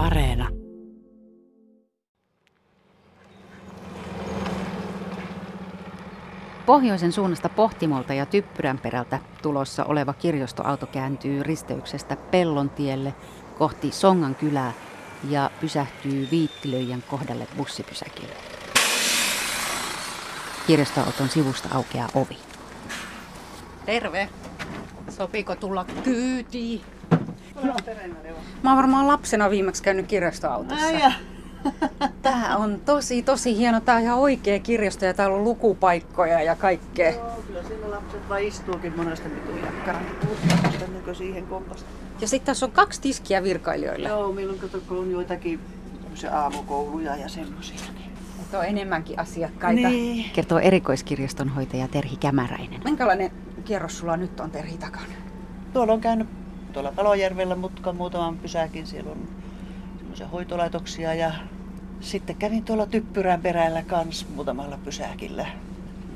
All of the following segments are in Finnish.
Areena. Pohjoisen suunnasta Pohtimolta ja Typpyränperältä tulossa oleva kirjastoauto kääntyy risteyksestä Pellontielle kohti Songan kylää ja pysähtyy Viittilöijän kohdalle bussipysäkille. Kirjastoauton sivusta aukeaa ovi. Terve. Sopiiko tulla kyytiin? Mä oon varmaan lapsena viimeksi käynyt kirjastoautossa. Ai Tää on tosi, tosi hieno. Tää on ihan oikea kirjasto ja täällä on lukupaikkoja ja kaikkea. Joo, kyllä siinä lapset vaan istuukin monesta pitujakkaran ennen kuin siihen kompasta. Ja sitten tässä on kaksi tiskiä virkailijoille. Joo, meillä on, kato, kun on joitakin aamukouluja ja semmoisia. Niin. Että on enemmänkin asiakkaita. Niin. Kertoo erikoiskirjastonhoitaja Terhi Kämäräinen. Minkälainen kierros sulla nyt on Terhi takana? Tuolla on käynyt tuolla Palojärvellä mutka muutaman pysäkin. Siellä on semmoisia hoitolaitoksia ja sitten kävin tuolla Typpyrän perällä kans muutamalla pysäkillä.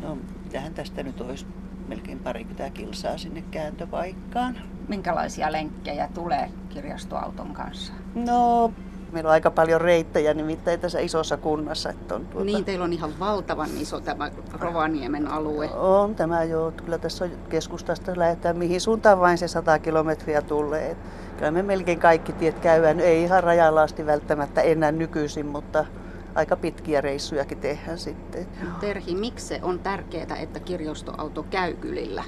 No, mitähän tästä nyt olisi melkein parikymmentä kilsaa sinne kääntöpaikkaan. Minkälaisia lenkkejä tulee kirjastoauton kanssa? No, meillä on aika paljon reittejä nimittäin tässä isossa kunnassa. Että on tuota... Niin, teillä on ihan valtavan iso tämä Rovaniemen alue. On tämä jo. Kyllä tässä on keskustasta lähdetään mihin suuntaan vain se 100 kilometriä tulee. Et kyllä me melkein kaikki tiet käydään. Ei ihan rajalla asti välttämättä enää nykyisin, mutta aika pitkiä reissujakin tehdään sitten. Terhi, miksi se on tärkeää, että kirjastoauto käy kylillä?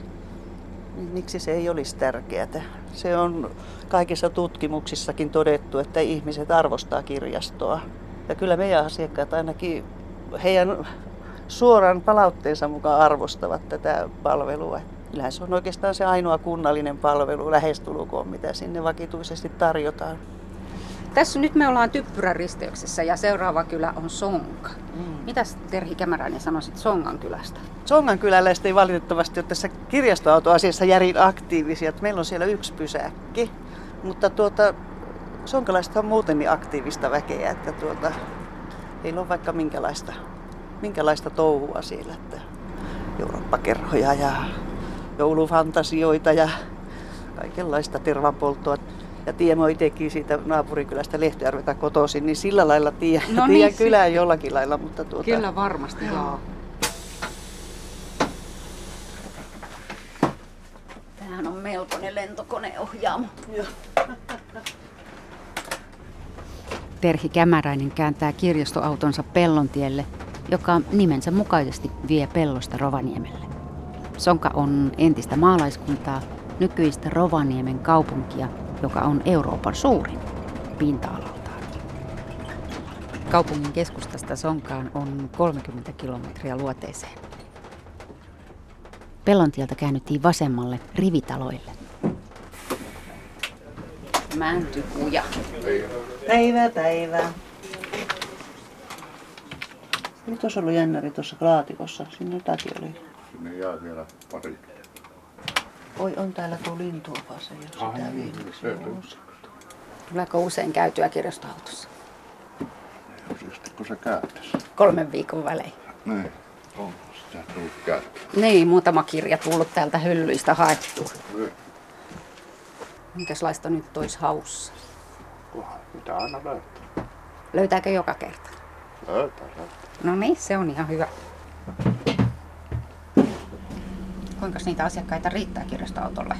Niin Miksi se ei olisi tärkeää? Se on kaikissa tutkimuksissakin todettu, että ihmiset arvostaa kirjastoa. Ja kyllä meidän asiakkaat ainakin heidän suoran palautteensa mukaan arvostavat tätä palvelua. Kyllähän se on oikeastaan se ainoa kunnallinen palvelu lähestulkoon, mitä sinne vakituisesti tarjotaan. Tässä nyt me ollaan Typpyrän risteyksessä ja seuraava kylä on Sonka. Mm. Mitäs Terhi Kämäräinen sanoisit Songan kylästä? Songan kyläläiset ei valitettavasti ole tässä kirjastoautoasiassa järin aktiivisia. Meillä on siellä yksi pysäkki, mutta tuota, sonkalaiset on muuten niin aktiivista väkeä, että tuota, heillä on vaikka minkälaista, minkälaista touhua siellä. Että Eurooppa-kerhoja ja joulufantasioita ja kaikenlaista tervanpolttoa. Ja Tiemo on itsekin siitä naapurikylästä Lehtojärveltä kotoisin, niin sillä lailla tiedän, No niin, kylää jollakin lailla. Mutta tuota, Kyllä varmasti, joo. Tämähän on melkoinen lentokoneohjaamo. Terhi Kämäräinen kääntää kirjastoautonsa Pellontielle, joka nimensä mukaisesti vie Pellosta Rovaniemelle. Sonka on entistä maalaiskuntaa, nykyistä Rovaniemen kaupunkia, joka on Euroopan suurin pinta-alaltaan. Kaupungin keskustasta Sonkaan on 30 kilometriä luoteeseen. Pellontieltä käännyttiin vasemmalle rivitaloille. Mäntykuja. Päivää, päivää. Nyt olisi ollut jännäri tuossa laatikossa. Sinne jotakin oli. Sinne jää vielä pari. Oi, on täällä tuo lintuopase, jos sitä viimeksi on. Tuleeko usein käytyä kirjastoautossa? Sitten kun se käyttäisi. Kolmen viikon välein. Niin. On sitä tullut käyttöön. Niin, muutama kirja tullut täältä hyllyistä haettua. Niin. Minkälaista nyt olisi haussa? Kunhan Mitä aina löytää. Löytääkö joka kerta? Löytää, löytää. No niin, se on ihan hyvä. Kuinka niitä asiakkaita riittää kirjastoautolle?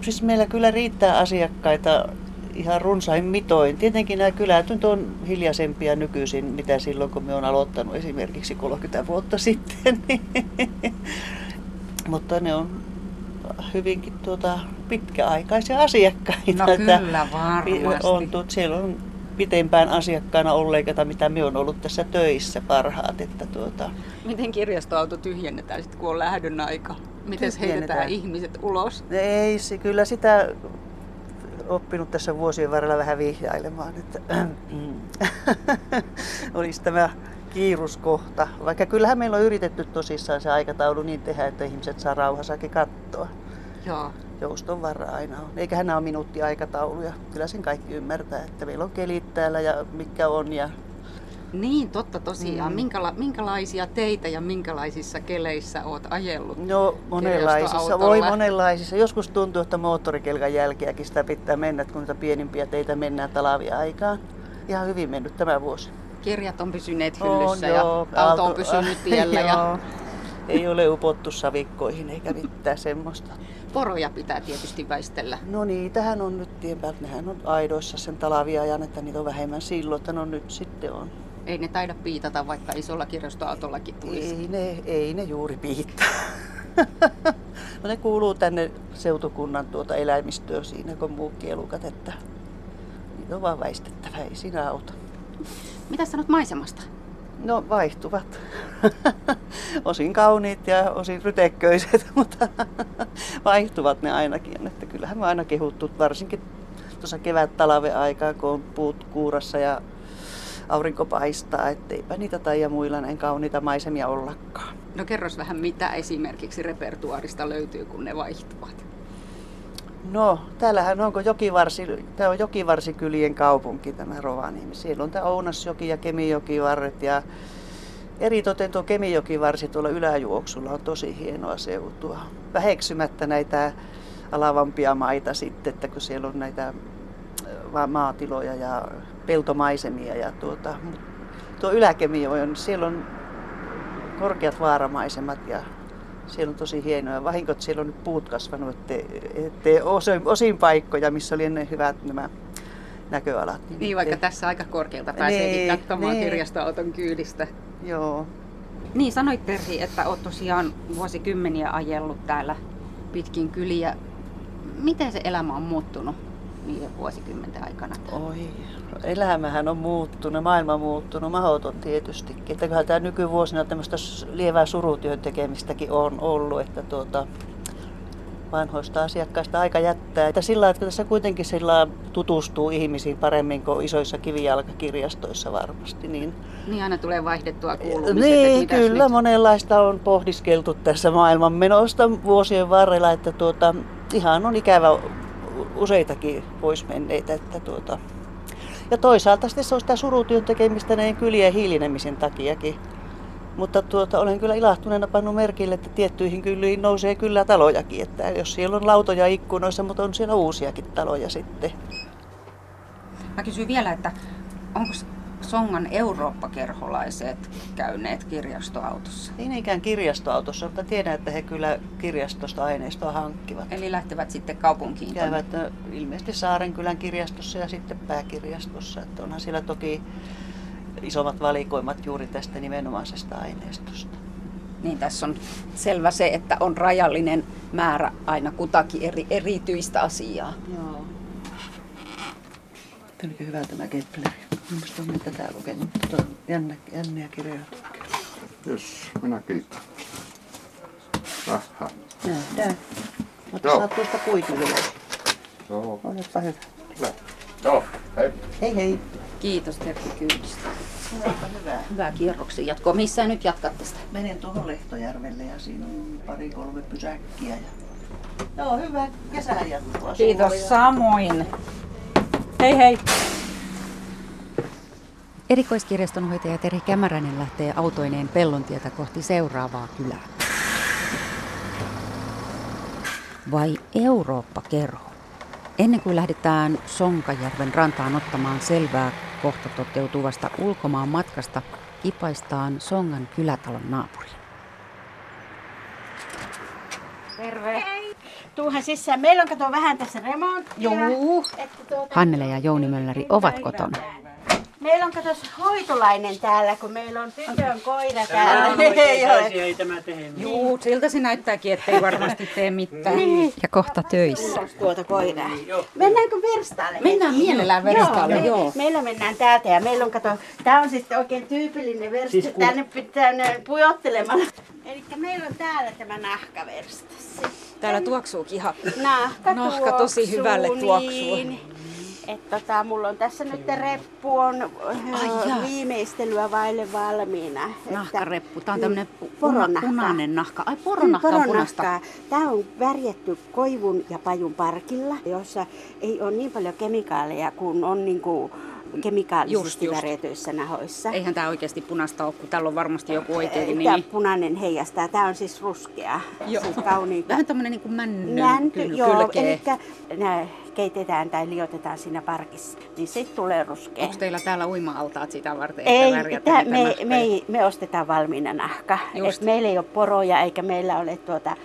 Siis meillä kyllä riittää asiakkaita ihan runsain mitoin. Tietenkin nämä kylät nyt on hiljaisempia nykyisin, mitä silloin kun me on aloittanut esimerkiksi 30 vuotta sitten. Mutta ne on hyvinkin tuota, pitkäaikaisia asiakkaita. No että kyllä, varmasti. On, tuot, siellä on pitempään asiakkaana olleita, mitä me on ollut tässä töissä parhaat. Että tuota, Miten kirjastoauto tyhjennetään sitten, kun on lähdön aika? Miten heitetään ihmiset ulos? Ei, se, kyllä sitä oppinut tässä vuosien varrella vähän vihjailemaan, että olisi tämä kiiruskohta. Vaikka kyllähän meillä on yritetty tosissaan se aikataulu niin tehdä, että ihmiset saa rauhassakin katsoa. Joo. Jouston varra aina on. Eiköhän nämä ole minuuttiaikatauluja. Kyllä sen kaikki ymmärtää, että meillä on kelit täällä ja mikä on ja Niin, totta tosiaan. Mm. Minkäla- minkälaisia teitä ja minkälaisissa keleissä oot ajellut? No monenlaisissa, voi monenlaisissa. Joskus tuntuu, että moottorikelkan jälkeäkin sitä pitää mennä, kun niitä pienimpiä teitä mennään talavia aikaan. Ihan hyvin mennyt tämä vuosi. Kirjat on pysyneet hyllyssä on, ja joo, auto on pysynyt tiellä. ja... Ei ole upottu savikkoihin eikä mitään semmoista. Poroja pitää tietysti väistellä. No niitähän on nyt tien päältä. Nehän on aidoissa sen talaviajan, että niitä on vähemmän silloin, että no nyt sitten on. Ei ne taida piitata, vaikka isolla kirjastoautollakin tulisi. Ei ne, ei ne juuri piittaa. no ne kuuluu tänne seutukunnan tuota eläimistöön siinä, kun muukin elukat, että niitä on vaan väistettävä, ei siinä auta. Mitä sanot maisemasta? No vaihtuvat. osin kauniit ja osin rytekköiset, mutta vaihtuvat ne ainakin. Että kyllähän mä aina kehuttu, varsinkin tuossa kevät talven aikaa, kun on puut kuurassa ja aurinko paistaa, etteipä niitä tai muilla näin kauniita maisemia ollakaan. No kerros vähän, mitä esimerkiksi repertuarista löytyy, kun ne vaihtuvat? No, täällähän onko jokivarsi, tämä on jokivarsikylien kaupunki tämä Rovaniemi. Siellä on tämä Ounasjoki ja Kemijokivarret ja eritoten tuo Kemijokivarsi tuolla yläjuoksulla on tosi hienoa seutua. Väheksymättä näitä alavampia maita sitten, että kun siellä on näitä maatiloja ja peltomaisemia ja tuota, tuo yläkemio on, siellä on korkeat vaaramaisemat ja siellä on tosi hienoja. Vahinkot siellä on nyt puut kasvanut, ettei, ettei osin, osin paikkoja, missä oli ennen hyvät nämä näköalat. Niin, niin vaikka tässä aika korkealta pääsee niin, katsomaan niin. kirjastoauton kyydistä. Joo. Niin, sanoit Terhi, että olet tosiaan vuosikymmeniä ajellut täällä pitkin kyliä. Miten se elämä on muuttunut niiden vuosikymmenten aikana? Oi, elämähän on muuttunut, maailma on muuttunut, mahdoton tietysti. Että tämä nykyvuosina tämmöistä lievää surutyön tekemistäkin on ollut, että tuota, vanhoista asiakkaista aika jättää. Että sillä että tässä kuitenkin sillä tutustuu ihmisiin paremmin kuin isoissa kivijalkakirjastoissa varmasti. Niin, niin aina tulee vaihdettua kuulumiset. Niin, kyllä nyt? monenlaista on pohdiskeltu tässä maailman menosta vuosien varrella, että tuota, ihan on ikävä useitakin pois menneitä. Että tuota, ja toisaalta sitten se on sitä surutyön tekemistä näin kylien hiilinemisen takiakin. Mutta tuota, olen kyllä ilahtuneena pannut merkille, että tiettyihin kyliin nousee kyllä talojakin. Että jos siellä on lautoja ikkunoissa, mutta on siellä uusiakin taloja sitten. Mä kysyn vielä, että onko Songan Eurooppa-kerholaiset käyneet kirjastoautossa? Ei niinkään kirjastoautossa, mutta tiedän, että he kyllä kirjastosta aineistoa hankkivat. Eli lähtevät sitten kaupunkiin? Käyvät ilmeisesti Saarenkylän kirjastossa ja sitten pääkirjastossa. Että onhan siellä toki isommat valikoimat juuri tästä nimenomaisesta aineistosta. Niin tässä on selvä se, että on rajallinen määrä aina kutakin eri, erityistä asiaa. Joo. Tuliko hyvä tämä Kepleri? Minusta olen tätä lukenut. Tuota jännä, jänniä kirjoja. Jos, minä kiitän. Aha. Nähdään. Mutta Joo. saat tuosta kuitulia. Joo. Olepa hyvä. Hyvä. Joo, hei. Hei hei. Kiitos Terhi kyydistä. Hyvä. Hyvää kierroksia jatkoa. Missä nyt jatkatte sitä? Menen tuohon Lehtojärvelle ja siinä on pari-kolme pysäkkiä. Ja... Joo, hyvää kesää jatkoa. Kiitos samoin. Hei hei. Erikoiskirjastonhoitaja Teri Kämäränen lähtee autoineen pellontietä kohti seuraavaa kylää. Vai Eurooppa-kerho? Ennen kuin lähdetään Sonkajärven rantaan ottamaan selvää kohta toteutuvasta ulkomaan matkasta, kipaistaan Songan kylätalon naapuriin. Terve. Hei. Tuuhan sisään. Meillä on kato vähän tässä remonttia. Joo. Tuota... Hannele ja Jouni Mölläri ovat kotona. Meillä on katos hoitolainen täällä, kun meillä on tytön koira täällä. ei tämä tee Juu, siltä se näyttääkin, ettei varmasti tee mitään. Niin. Ja kohta töissä. Tuota koiraa. Mennäänkö verstaalle? Mennään mielellään verstaalle, joo. joo. Meillä mennään täältä ja meillä on, kato, tää on sitten oikein tyypillinen versta. Siis kun... Tänne pitää pujottelemalla. Eli meillä on täällä tämä nahkaverstas. Täällä tuoksuu kiha. Nahka, Nahka tosi hyvälle tuoksuu. Niin. Et tota, mulla on tässä nyt reppu on Ai viimeistelyä vaille valmiina. Nahkareppu. Tämä on tämmöinen puna, punainen nahka. Ai poronahka on punaista. Tämä on värjetty koivun ja pajun parkilla, jossa ei ole niin paljon kemikaaleja kuin on niin kuin kemikaalisesti Just, nahoissa. Eihän tämä oikeasti punaista ole, kun täällä on varmasti joku oikeakin Tämä nimi. punainen heijastaa. Tämä on siis ruskea. Joo. Siis kauniita. Vähän tämmöinen niin kuin männyn Nänty, kyl- joo, kylkee. eli nää keitetään tai liotetaan siinä parkissa, niin sitten tulee ruskea. Onko teillä täällä uima-altaat sitä varten, että Ei, värjätte tää, me, nahkoja? me, ei- me ostetaan valmiina nahka. Just. Et meillä ei ole poroja eikä meillä ole tuota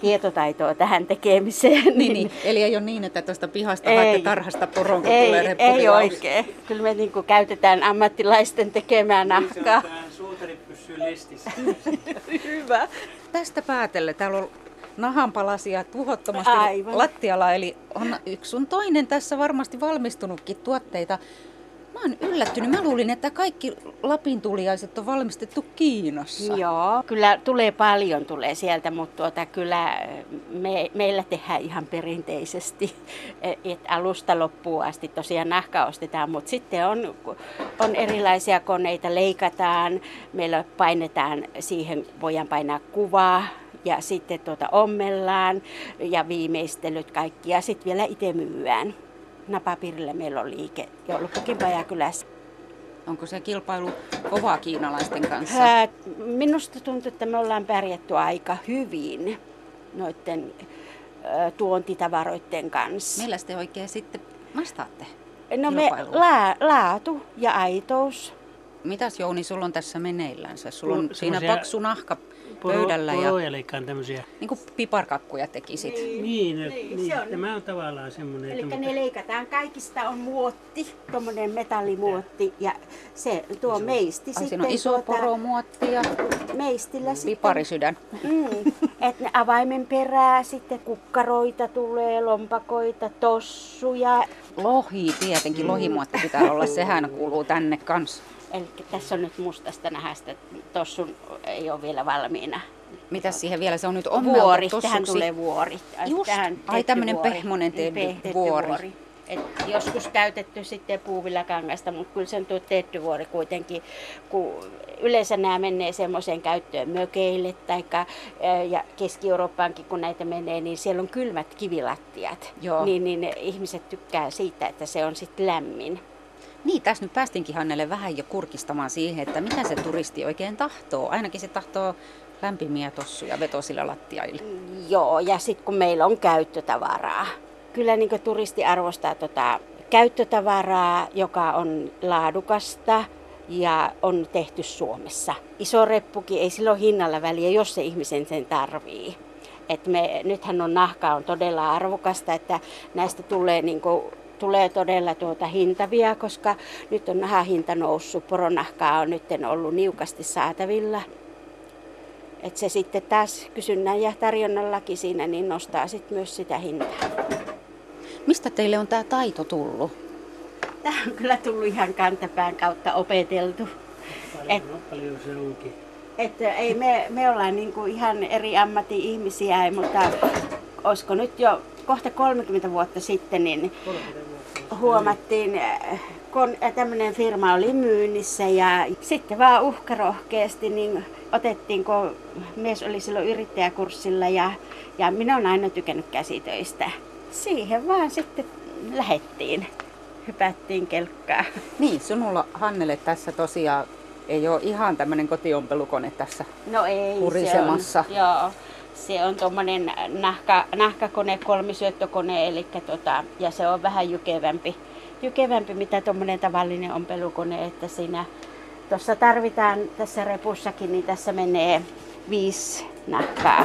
tietotaitoa tähän tekemiseen. Niin, niin. Eli ei ole niin, että tuosta pihasta Ei. haette tarhasta poron, kun Ei, tulee ei oikein. Kyllä me niinku käytetään ammattilaisten tekemää nahkaa. Tää suutarit pysyy listissä. Hyvä. Tästä päätellen, täällä on nahanpalasia tuhottomasti Aivan. lattialla, eli on yksi sun toinen tässä varmasti valmistunutkin tuotteita. Mä oon yllättynyt. Mä luulin, että kaikki Lapin tuliaiset on valmistettu Kiinassa. Joo, kyllä tulee paljon tulee sieltä, mutta tuota, kyllä me, meillä tehdään ihan perinteisesti, että alusta loppuun asti tosiaan nahka ostetaan, mutta sitten on, on erilaisia koneita, leikataan, meillä painetaan siihen, voidaan painaa kuvaa, ja sitten tuota ommellaan ja viimeistelyt kaikki ja sitten vielä itse myyään. Napapirille meillä on liike joulupukin kylässä. Onko se kilpailu kovaa kiinalaisten kanssa? Ää, Minusta tuntuu, että me ollaan pärjätty aika hyvin noiden ää, tuontitavaroiden kanssa. Millä te oikein sitten vastaatte? No me la, laatu ja aitous. Mitäs Jouni, sulla on tässä meneillänsä? Sulla on No, siinä semmosia paksu nahka Poro, pöydällä ja poroja leikkaan tämmösiä. niin kuin piparkakkuja tekisit. Niin, niin, niin, se on- tämä on tavallaan semmoinen. Eli että- ne leikataan, kaikista on muotti, tuommoinen metallimuotti ja se tuo meisti Ai, sitten siinä on iso tuota, poromuotti ja meistillä sitten. piparisydän. Mm, että ne avaimen perää, sitten kukkaroita tulee, lompakoita, tossuja. Lohi tietenkin, lohimuotti pitää olla, sehän kuuluu tänne kanssa. Eli tässä on nyt mustasta nahasta, tossun ei ole vielä valmiina. Mitäs siihen vielä, se on nyt Vuori, ommeltu tähän tossuksi. tulee vuori. Just. Tähän Ai, tämmönen vuori. pehmonen tehty Pe- vuori. Et joskus käytetty sitten puuvillakangasta, mutta kyllä se on tuo tehty vuori kuitenkin, kun yleensä nämä menee semmoiseen käyttöön mökeille tai ja Keski-Eurooppaankin, kun näitä menee, niin siellä on kylmät kivilattiat. Joo. Niin, niin ihmiset tykkää siitä, että se on sitten lämmin. Niin, tässä nyt päästinkin Hannelle vähän jo kurkistamaan siihen, että mitä se turisti oikein tahtoo. Ainakin se tahtoo lämpimiä tossuja vetosilla lattiaille. Joo, ja sitten kun meillä on käyttötavaraa. Kyllä niin turisti arvostaa tota käyttötavaraa, joka on laadukasta ja on tehty Suomessa. Iso reppukin, ei silloin hinnalla väliä, jos se ihmisen sen tarvii. Et me, nythän on nahka on todella arvokasta, että näistä tulee niin kuin, tulee todella tuota hintavia, koska nyt on nahahinta noussut. Poronahkaa on nyt ollut niukasti saatavilla. Et se sitten taas kysynnän ja tarjonnan laki siinä niin nostaa sit myös sitä hintaa. Mistä teille on tämä taito tullut? Tämä on kyllä tullut ihan kantapään kautta opeteltu. Et, Paljon, se onkin. että ei me, me ollaan niinku ihan eri ammatti-ihmisiä, mutta olisiko nyt jo kohta 30 vuotta sitten, niin 30 vuotta. Huomattiin, kun tämmöinen firma oli myynnissä ja sitten vaan uhkarohkeasti niin otettiin, kun mies oli silloin yrittäjäkurssilla ja, ja minä olen aina tykännyt käsitöistä. Siihen vaan sitten lähettiin, hypättiin kelkkaa. Niin, sinulla Hannelle tässä tosiaan ei ole ihan tämmöinen kotiompelukone tässä. No ei, Purisemassa. se on, joo, se on tuommoinen nahka, nahkakone, kolmisyöttökone, eli tota, ja se on vähän jykevämpi, jykevämpi mitä tuommoinen tavallinen ompelukone, että siinä tuossa tarvitaan tässä repussakin, niin tässä menee viisi nahkaa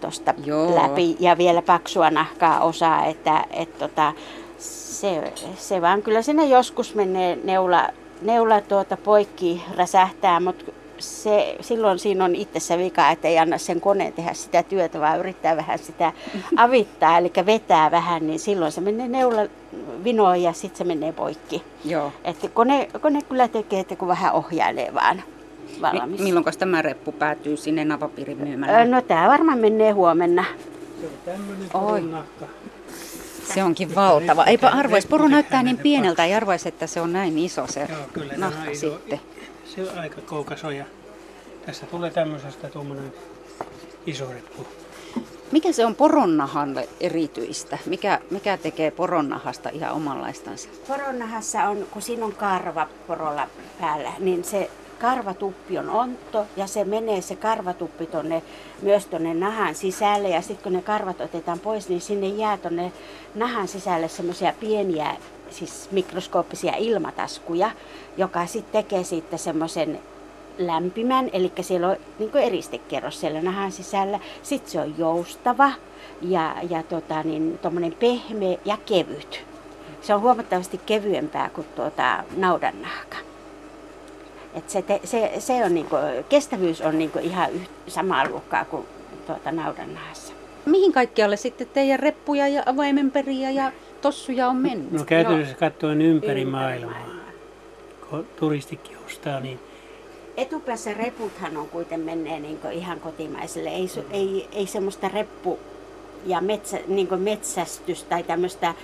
tuosta läpi. Ja vielä paksua nahkaa osaa, että et tota, se, se vaan kyllä sinne joskus menee neula, neula tuota poikki räsähtää, mutta se, silloin siinä on itsessä vika, että ei anna sen koneen tehdä sitä työtä, vaan yrittää vähän sitä avittaa, eli vetää vähän, niin silloin se menee neula vinoon ja sitten se menee poikki. Joo. Että kone, kone kyllä tekee, että kun vähän ohjailee vaan valmis. Milloin tämä reppu päätyy sinne napapiirin myymälään? No tämä varmaan menee huomenna. Se on tämmöinen. Se onkin valtava. Eipä arvoisi, poru näyttää niin pieneltä, ei arvoisi, että se on näin iso se Joo, kyllä nahka iso. sitten. Se on aika koukas on ja tästä tulee tämmöisestä tuommoinen iso reppu. Mikä se on poronnahalle erityistä? Mikä, mikä tekee poronnahasta ihan omanlaistansa? Poronahassa on, kun siinä on karva porolla päällä, niin se karvatuppi on ontto ja se menee se karvatuppi tonne, myös tuonne nahan sisälle ja sitten kun ne karvat otetaan pois, niin sinne jää tuonne nahan sisälle semmoisia pieniä siis mikroskooppisia ilmataskuja, joka sitten tekee siitä semmoisen lämpimän, eli siellä on niin eristekerros siellä nahan sisällä. Sitten se on joustava ja, ja tota, niin, pehmeä ja kevyt. Se on huomattavasti kevyempää kuin tuota, naudannahka. Et se, te, se, se on niinku, kestävyys on niinku ihan yht, samaa luokkaa kuin tuota, naudannahassa. Mihin kaikkialle sitten teidän reppuja ja avaimenperiä ja tossuja on mennyt? No käytännössä katsoen ympäri, ympäri maailmaa. maailmaa. Kun turistikin ostaa, niin etupäässä reputhan on kuitenkin menee niin ihan kotimaiselle. Ei, ei, ei semmoista reppu ja metsä, niin metsästys tai tämmöistä,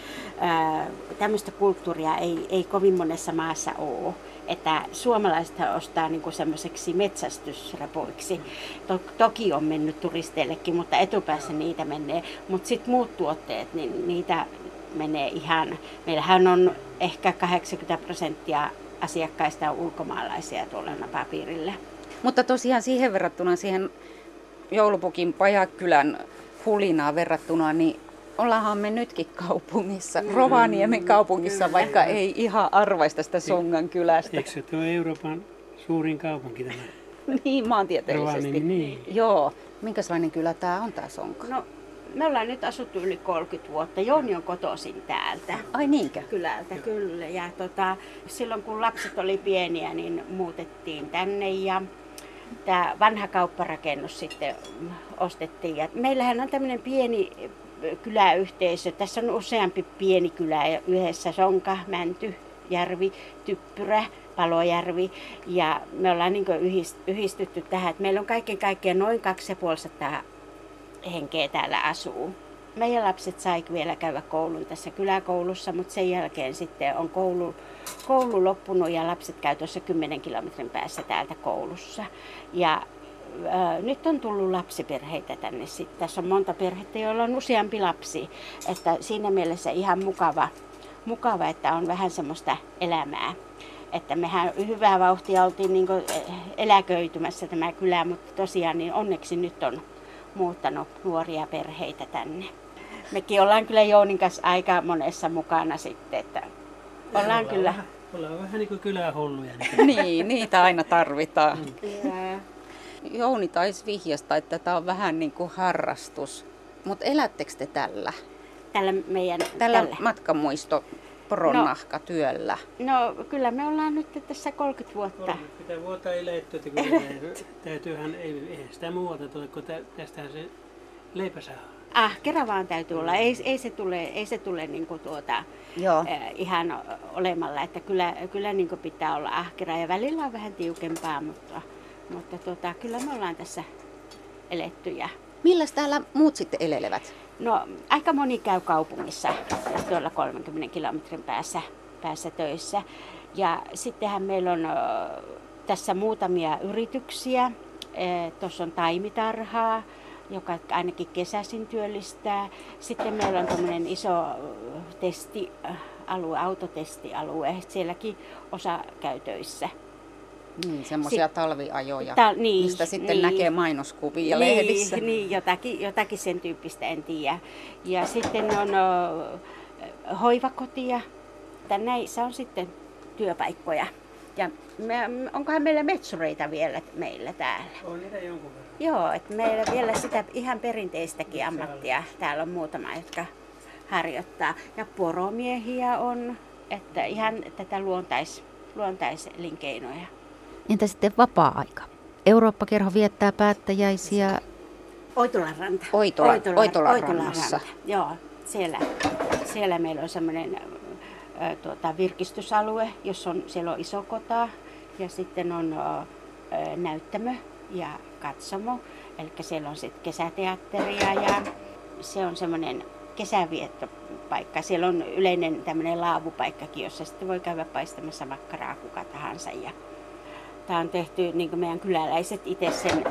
tämmöistä kulttuuria ei, ei kovin monessa maassa ole. Että suomalaiset ostaa niin semmoiseksi metsästysrepuiksi. To, toki on mennyt turisteillekin, mutta etupäässä niitä menee. Mutta sitten muut tuotteet, niin niitä menee ihan, meillähän on ehkä 80 prosenttia asiakkaista on ulkomaalaisia tuolla napapiirillä. Mutta tosiaan siihen verrattuna siihen joulupukin Pajakylän hulinaa verrattuna, niin ollaanhan me nytkin kaupungissa, mm. Rovaniemen kaupungissa, vaikka ei ihan arvaista sitä Songan kylästä. Eikö se ole Euroopan suurin kaupunki tämä? niin, maantieteellisesti. Rovaniemi, niin. Joo. Minkälainen kylä tämä on tämä Sonka? No, me ollaan nyt asuttu yli 30 vuotta. Jouni on kotoisin täältä. Ai niinkö? Kylältä, kyllä. Ja tota, silloin kun lapset oli pieniä, niin muutettiin tänne ja tämä vanha kaupparakennus sitten ostettiin. Ja meillähän on tämmöinen pieni kyläyhteisö. Tässä on useampi pieni kylä yhdessä Sonka, Mänty, Järvi, Typpyrä, Palojärvi. Ja me ollaan niin yhdistytty tähän, että meillä on kaiken kaikkiaan noin 2500 henkeä täällä asuu. Meidän lapset sai vielä käydä koulun tässä kyläkoulussa, mutta sen jälkeen sitten on koulu, koulu loppunut ja lapset käy tuossa 10 kilometrin päässä täältä koulussa. Ja nyt on tullut lapsiperheitä tänne sitten. Tässä on monta perhettä, joilla on useampi lapsi. Että siinä mielessä ihan mukava, mukava että on vähän semmoista elämää. Että mehän hyvää vauhtia oltiin niin eläköitymässä tämä kylä, mutta tosiaan niin onneksi nyt on muuttanut nuoria perheitä tänne. Mekin ollaan kyllä Jounin kanssa aika monessa mukana sitten, että ollaan, ollaan kyllä... Vähän, ollaan vähän niin kuin kylähulluja. niin, niitä aina tarvitaan. Mm. Jouni taisi vihjasta, että tämä on vähän niin kuin harrastus. Mutta elättekö te tällä? Tällä meidän... Tällä, tällä. matkamuisto poronnahka työllä? No, no kyllä me ollaan nyt tässä 30 vuotta. 30 vuotta eletty, että kyllä täytyyhän, ei, ei sitä muuta tule, kun tästähän se leipä saa. Ah, kerran vaan täytyy olla. Ei, ei se tule, ei se tule niin kuin tuota, Joo. Äh, ihan olemalla, että kyllä, kyllä niin kuin pitää olla ahkera ja välillä on vähän tiukempaa, mutta, mutta tuota, kyllä me ollaan tässä eletty. Ja... Milläs täällä muut sitten elelevät? No aika moni käy kaupungissa tuolla 30 kilometrin päässä, päässä töissä. Ja sittenhän meillä on tässä muutamia yrityksiä. Tuossa on taimitarhaa, joka ainakin kesäisin työllistää. Sitten meillä on tämmöinen iso testialue, autotestialue. Sielläkin osa käy töissä. Niin, semmoisia talviajoja, ta, niin, mistä sitten niin, näkee mainoskuvia niin, lehdissä. Niin, jotakin, jotakin sen tyyppistä en tiedä. Ja sitten on o, hoivakotia. Näissä on sitten työpaikkoja. Ja me, onkohan meillä metsureita vielä meillä täällä? On niitä jonkun verran. Joo, että meillä vielä sitä ihan perinteistäkin ammattia. Täällä on muutama, jotka harjoittaa. Ja poromiehiä on, että ihan tätä luontais, luontaiselinkeinoja. Entä sitten vapaa-aika? Eurooppa-kerho viettää päättäjäisiä Oitolan ranta. Oitola, Oitola, Oitolan, Oitolan rannassa. Ranta. Joo, siellä, siellä meillä on semmoinen tuota, virkistysalue, jossa on, siellä on iso kota ja sitten on ö, näyttämö ja katsomo. Eli siellä on sitten kesäteatteria ja se on semmoinen kesäviettopaikka. Siellä on yleinen tämmöinen laavupaikkakin, jossa sitten voi käydä paistamassa makkaraa kuka tahansa. Ja Tämä on tehty, niin kuin meidän kyläläiset itse sen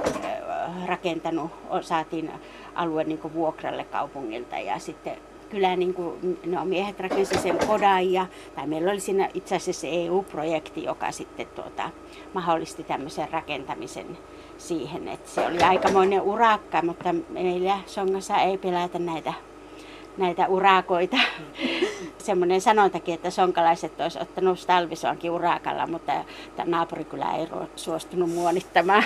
rakentanut, saatiin alue niin vuokralle kaupungilta. Ja sitten kyllä niin kuin, no, miehet rakensivat sen kodan ja, tai meillä oli siinä itse asiassa EU-projekti, joka sitten tuota, mahdollisti tämmöisen rakentamisen siihen, että se oli aikamoinen urakka, mutta meillä Songassa ei pelätä näitä näitä urakoita. Semmoinen sanontakin, että sonkalaiset olisi ottanut talvisoankin urakalla, mutta tämä naapuri kyllä ei suostunut muonittamaan.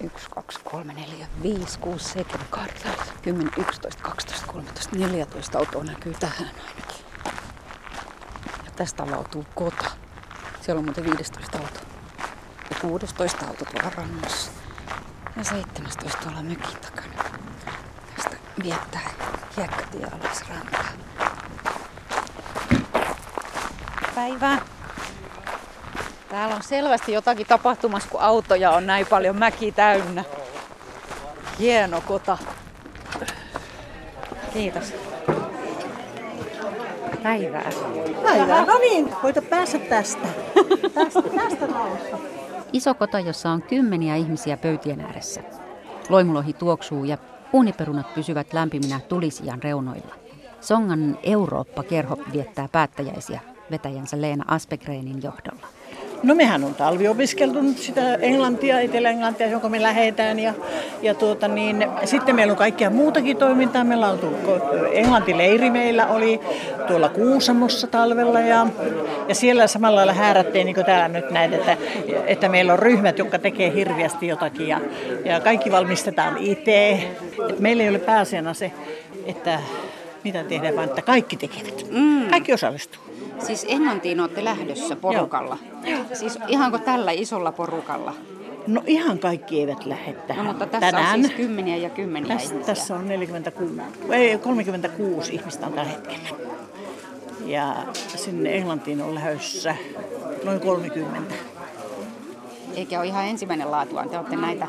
1, 2, 3, 4, 5, 6, 7, 8, 10, 11, 12, 13, 14 autoa näkyy tähän ainakin. Ja tästä avautuu kota. Siellä on muuten 15 auto. Ja 16 auto tuolla rannassa. Ja 17 tuolla mökin takana. Viettää hiekkatie alas rantaa. Päivää. Täällä on selvästi jotakin tapahtumassa, kun autoja on näin paljon mäki täynnä. Hieno kota. Kiitos. Päivää. Päivää. No niin, voita päästä tästä. tästä, tästä talosta. Iso kota, jossa on kymmeniä ihmisiä pöytien ääressä. Loimulohi tuoksuu ja uuniperunat pysyvät lämpiminä tulisijan reunoilla. Songan Eurooppa-kerho viettää päättäjäisiä vetäjänsä Leena Aspegreinin johdolla. No mehän on talviopiskeltu sitä englantia, etelä-englantia, jonka me lähetään. Ja, ja tuota niin, sitten meillä on kaikkia muutakin toimintaa. Meillä on tullut englantileiri meillä oli tuolla Kuusamossa talvella ja, ja siellä samalla lailla häärättiin, niin kuin täällä nyt näin, että, että meillä on ryhmät, jotka tekee hirveästi jotakin ja, ja kaikki valmistetaan itse. Et meillä ei ole pääasiana se, että mitä tehdään, vaan että kaikki tekevät. Mm. Kaikki osallistuu. Siis Englantiin olette lähdössä porukalla? Joo. Siis ihanko tällä isolla porukalla? No ihan kaikki eivät lähde tähän. No, mutta tässä Tänään. on siis kymmeniä ja kymmeniä tässä, ihmisiä. Tässä on 46, ei, 36 ihmistä on tällä hetkellä. Ja sinne Englantiin on lähdössä noin 30. Eikä ole ihan ensimmäinen laatuaan. Te olette näitä,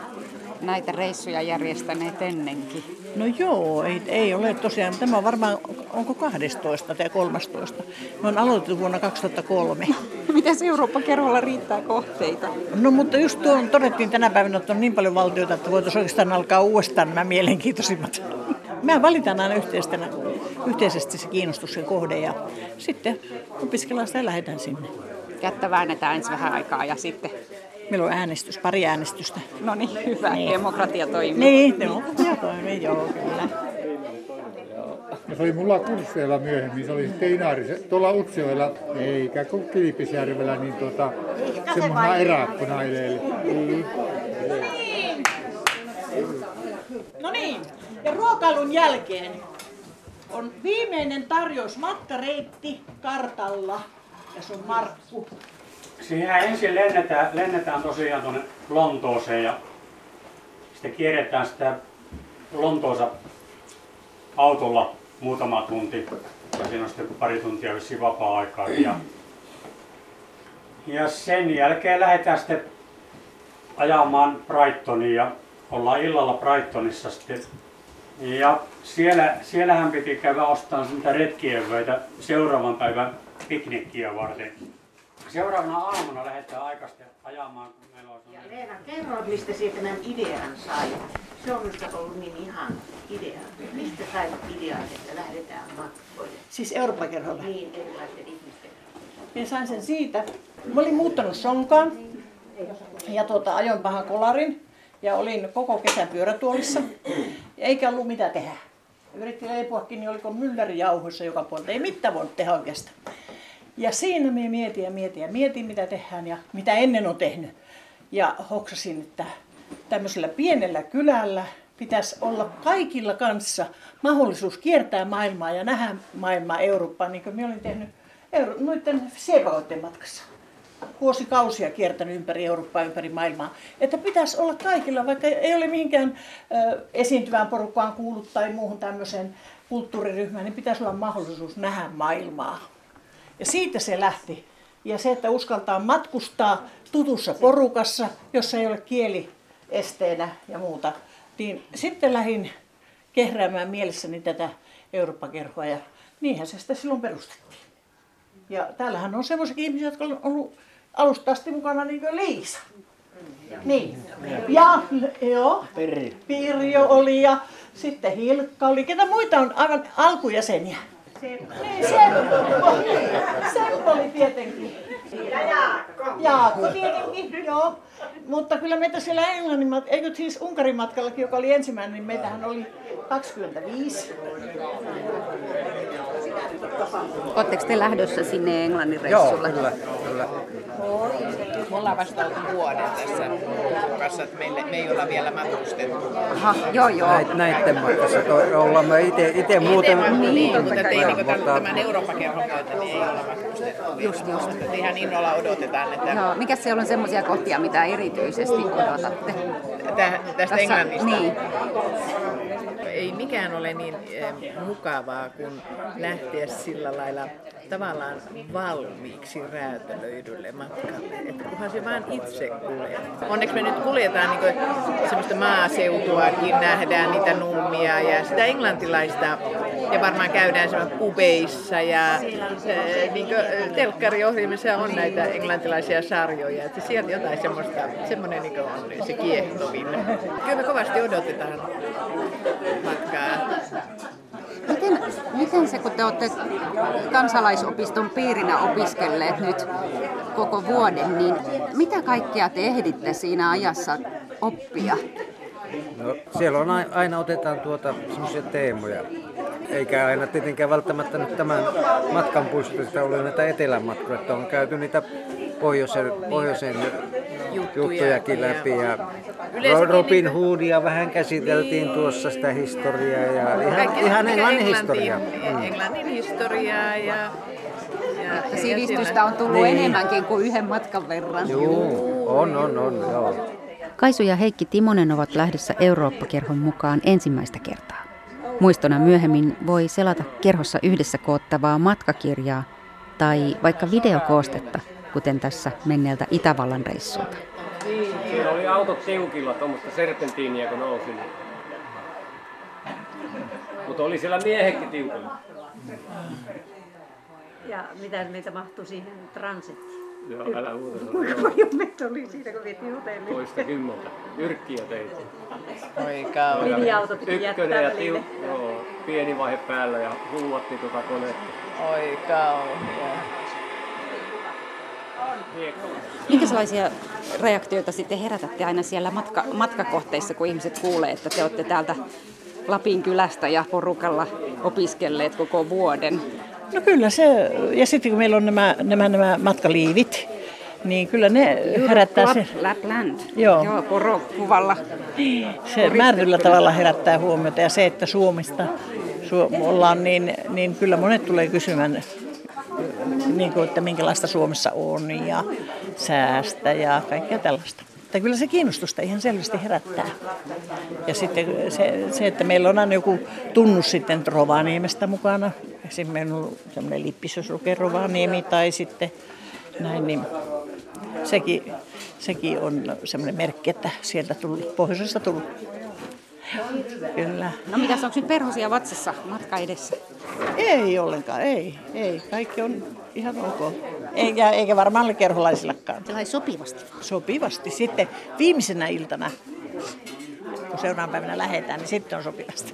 näitä reissuja järjestäneet ennenkin. No joo, ei, ei ole tosiaan. Tämä on varmaan, onko 12 tai 13. Me on aloitettu vuonna 2003. Miten Eurooppa-kerholla riittää kohteita? No mutta just tuon todettiin tänä päivänä, että on niin paljon valtioita, että voitaisiin oikeastaan alkaa uudestaan nämä mielenkiintoisimmat. Mä valitaan aina yhteistenä, yhteisesti se kiinnostus ja kohde ja sitten opiskellaan sitä ja lähdetään sinne. Kättä väännetään ensin vähän aikaa ja sitten... Meillä on äänestys, pari äänestystä. No niin, hyvä. Niin. Demokratia toimii. Niin, demokratia toimii, joo kyllä. Ja se oli mulla kursseilla myöhemmin, se oli sitten Inaari, tuolla Utsjoella, eikä kuin Kilpisjärvellä, niin tuota, semmoisena eräkkona edelleen. No niin, ja ruokailun jälkeen on viimeinen tarjous matkareitti kartalla. Ja se on Markku. Siihen ensin lennetään, lennetään tosiaan tuonne Lontooseen ja sitten kierretään sitä Lontoosa autolla muutama tunti. Ja siinä on sitten pari tuntia vissiin vapaa-aikaa. Ja, ja sen jälkeen lähdetään sitten ajamaan Brightoniin ja ollaan illalla Brightonissa sitten. Ja siellä, siellähän piti käydä ostamaan niitä retkienvöitä seuraavan päivän piknikkiä varten. Seuraavana aamuna lähdetään aikaisesti ajamaan, kun meillä on Ja Leena, kerro, mistä sinä tämän idean sait. Se on minusta ollut niin ihan idea. Mistä sait idean, että lähdetään matkoille? Siis Eurooppa-kerholla. Niin erilaisten ihmisten. Minä sain sen siitä. Mä olin muuttanut Sonkaan ja tuota, ajoin pahan kolarin ja olin koko kesän pyörätuolissa. Ja eikä ollut mitä tehdä. Yritti leipuakin, niin oliko mylläri jauhoissa joka puolella. Ei mitään voinut tehdä oikeastaan. Ja siinä me mietin ja mietin ja mietin, mitä tehdään ja mitä ennen on tehnyt. Ja hoksasin, että tämmöisellä pienellä kylällä pitäisi olla kaikilla kanssa mahdollisuus kiertää maailmaa ja nähdä maailmaa Eurooppaa, niin kuin minä olin tehnyt Euro- noiden siepakoiden matkassa. Vuosikausia kiertänyt ympäri Eurooppaa, ympäri maailmaa. Että pitäisi olla kaikilla, vaikka ei ole mihinkään ö, esiintyvään porukkaan kuullut tai muuhun tämmöiseen kulttuuriryhmään, niin pitäisi olla mahdollisuus nähdä maailmaa. Ja siitä se lähti. Ja se, että uskaltaa matkustaa tutussa porukassa, jossa ei ole kieli esteenä ja muuta, niin sitten lähdin kehräämään mielessäni tätä Eurooppa-kerhoa ja niinhän se sitä silloin perustettiin. Ja täällähän on semmoisia ihmisiä, jotka on ollut alusta asti mukana niin kuin Liisa. Niin. Ja, joo, Pirjo oli ja sitten Hilkka oli. Ketä muita on aivan alkujäseniä? Niin, Seppo. Seppo oli tietenkin. Ja Jaakko. Jaakko tietenkin, joo. Mutta kyllä meitä siellä Englannin, mat- eikö siis Unkarin matkallakin, joka oli ensimmäinen, niin meitähän oli 25. Oletteko te lähdössä sinne Englannin reissulle? kyllä, kyllä. Me ollaan vasta oltu vuoden tässä porukassa, että meille, me ei olla vielä matkustettu. Aha, joo joo. Näit, näitten matkassa to, ollaan me ite, ite muuten... Niin, niin mutta ei niin tämän, Mutta- tämän Eurooppa-kerhon myötä niin ei olla matkustettu. Just, just. Että ihan innolla odotetaan, että Joo, mikä siellä on semmoisia kohtia, mitä erityisesti odotatte? Tä, tästä Tässä- Englannista. Niin. Ei mikään ole niin eh, mukavaa kuin lähteä sillä lailla tavallaan valmiiksi räätälöidylle matkalle. Että kunhan se vaan itse kuljettaa. Onneksi me nyt kuljetaan niin semmoista maaseutuakin, nähdään niitä nummia ja sitä englantilaista. Ja varmaan käydään semmoista pubeissa ja niin telkkariohjelmissa on näitä englantilaisia sarjoja. Että sieltä jotain semmoista, semmoinen niin on se kiehtovin. Kyllä me kovasti odotetaan matkaa. Miten, se, kun te olette kansalaisopiston piirinä opiskelleet nyt koko vuoden, niin mitä kaikkea te ehditte siinä ajassa oppia? No, siellä on aina, aina otetaan tuota semmoisia teemoja. Eikä aina tietenkään välttämättä nyt tämän matkan puistosta ole näitä etelän matkoja, että on käyty niitä pohjoisen, pohjoisen juttujakin läpi. Ja Yleensäkin Robin Hoodia vähän käsiteltiin tuossa sitä historiaa ja ihan, Kaikki- ihan englannin historiaa. Mm. Englannin historiaa ja, ja, ja Sivistystä on tullut Niin. enemmänkin kuin yhden matkan verran. Juu, on, on, on, joo. Kaisu ja Heikki Timonen ovat lähdössä Eurooppa-kerhon mukaan ensimmäistä kertaa. Muistona myöhemmin voi selata kerhossa yhdessä koottavaa matkakirjaa tai vaikka videokoostetta, kuten tässä menneeltä Itävallan reissulta. Siinä oli autot tiukilla, tuommoista serpentiiniä kun nousi. niin- Mutta oli siellä miehekin tiukilla. Ja mitä meitä mahtui siihen transittiin? Joo, älä muuta. Kuinka paljon meitä oli siinä, kun vietiin hotelliin? Toista kymmentä. Yrkkiä teitä. Oi kauan. Linja-auto piti Ykkönen jättää ja tiu, joo, pieni vaihe päällä ja hulvatti tuota konetta. Oi kauan. Minkälaisia reaktioita sitten herätätte aina siellä matka, matkakohteissa, kun ihmiset kuulee, että te olette täältä Lapin kylästä ja porukalla opiskelleet koko vuoden? No kyllä se, ja sitten kun meillä on nämä, nämä, nämä matkaliivit, niin kyllä ne herättää se, Lap, Lapland. Joo. Joo, porokuvalla. se määrätyllä tavalla herättää huomiota. Ja se, että Suomesta Su- ollaan, niin, niin kyllä monet tulee kysymään, niin kuin, että minkälaista Suomessa on ja säästä ja kaikkea tällaista. Että kyllä se kiinnostusta ihan selvästi herättää. Ja sitten se, se, että meillä on aina joku tunnus sitten Rovaniemestä mukana. Esimerkiksi meillä on sellainen lippis, jos lukee Rovaniemi tai sitten näin, niin sekin, sekin on semmoinen merkki, että sieltä tullut, pohjoisesta tullut. Kyllä. No mitäs, onko nyt perhosia vatsassa matka edessä? Ei ollenkaan, ei, ei. Kaikki on ihan ok. Eikä, eikä varmaan ole kerholaisillakaan. Sellainen sopivasti. Sopivasti. Sitten viimeisenä iltana, kun seuraavana päivänä lähdetään, niin sitten on sopivasti.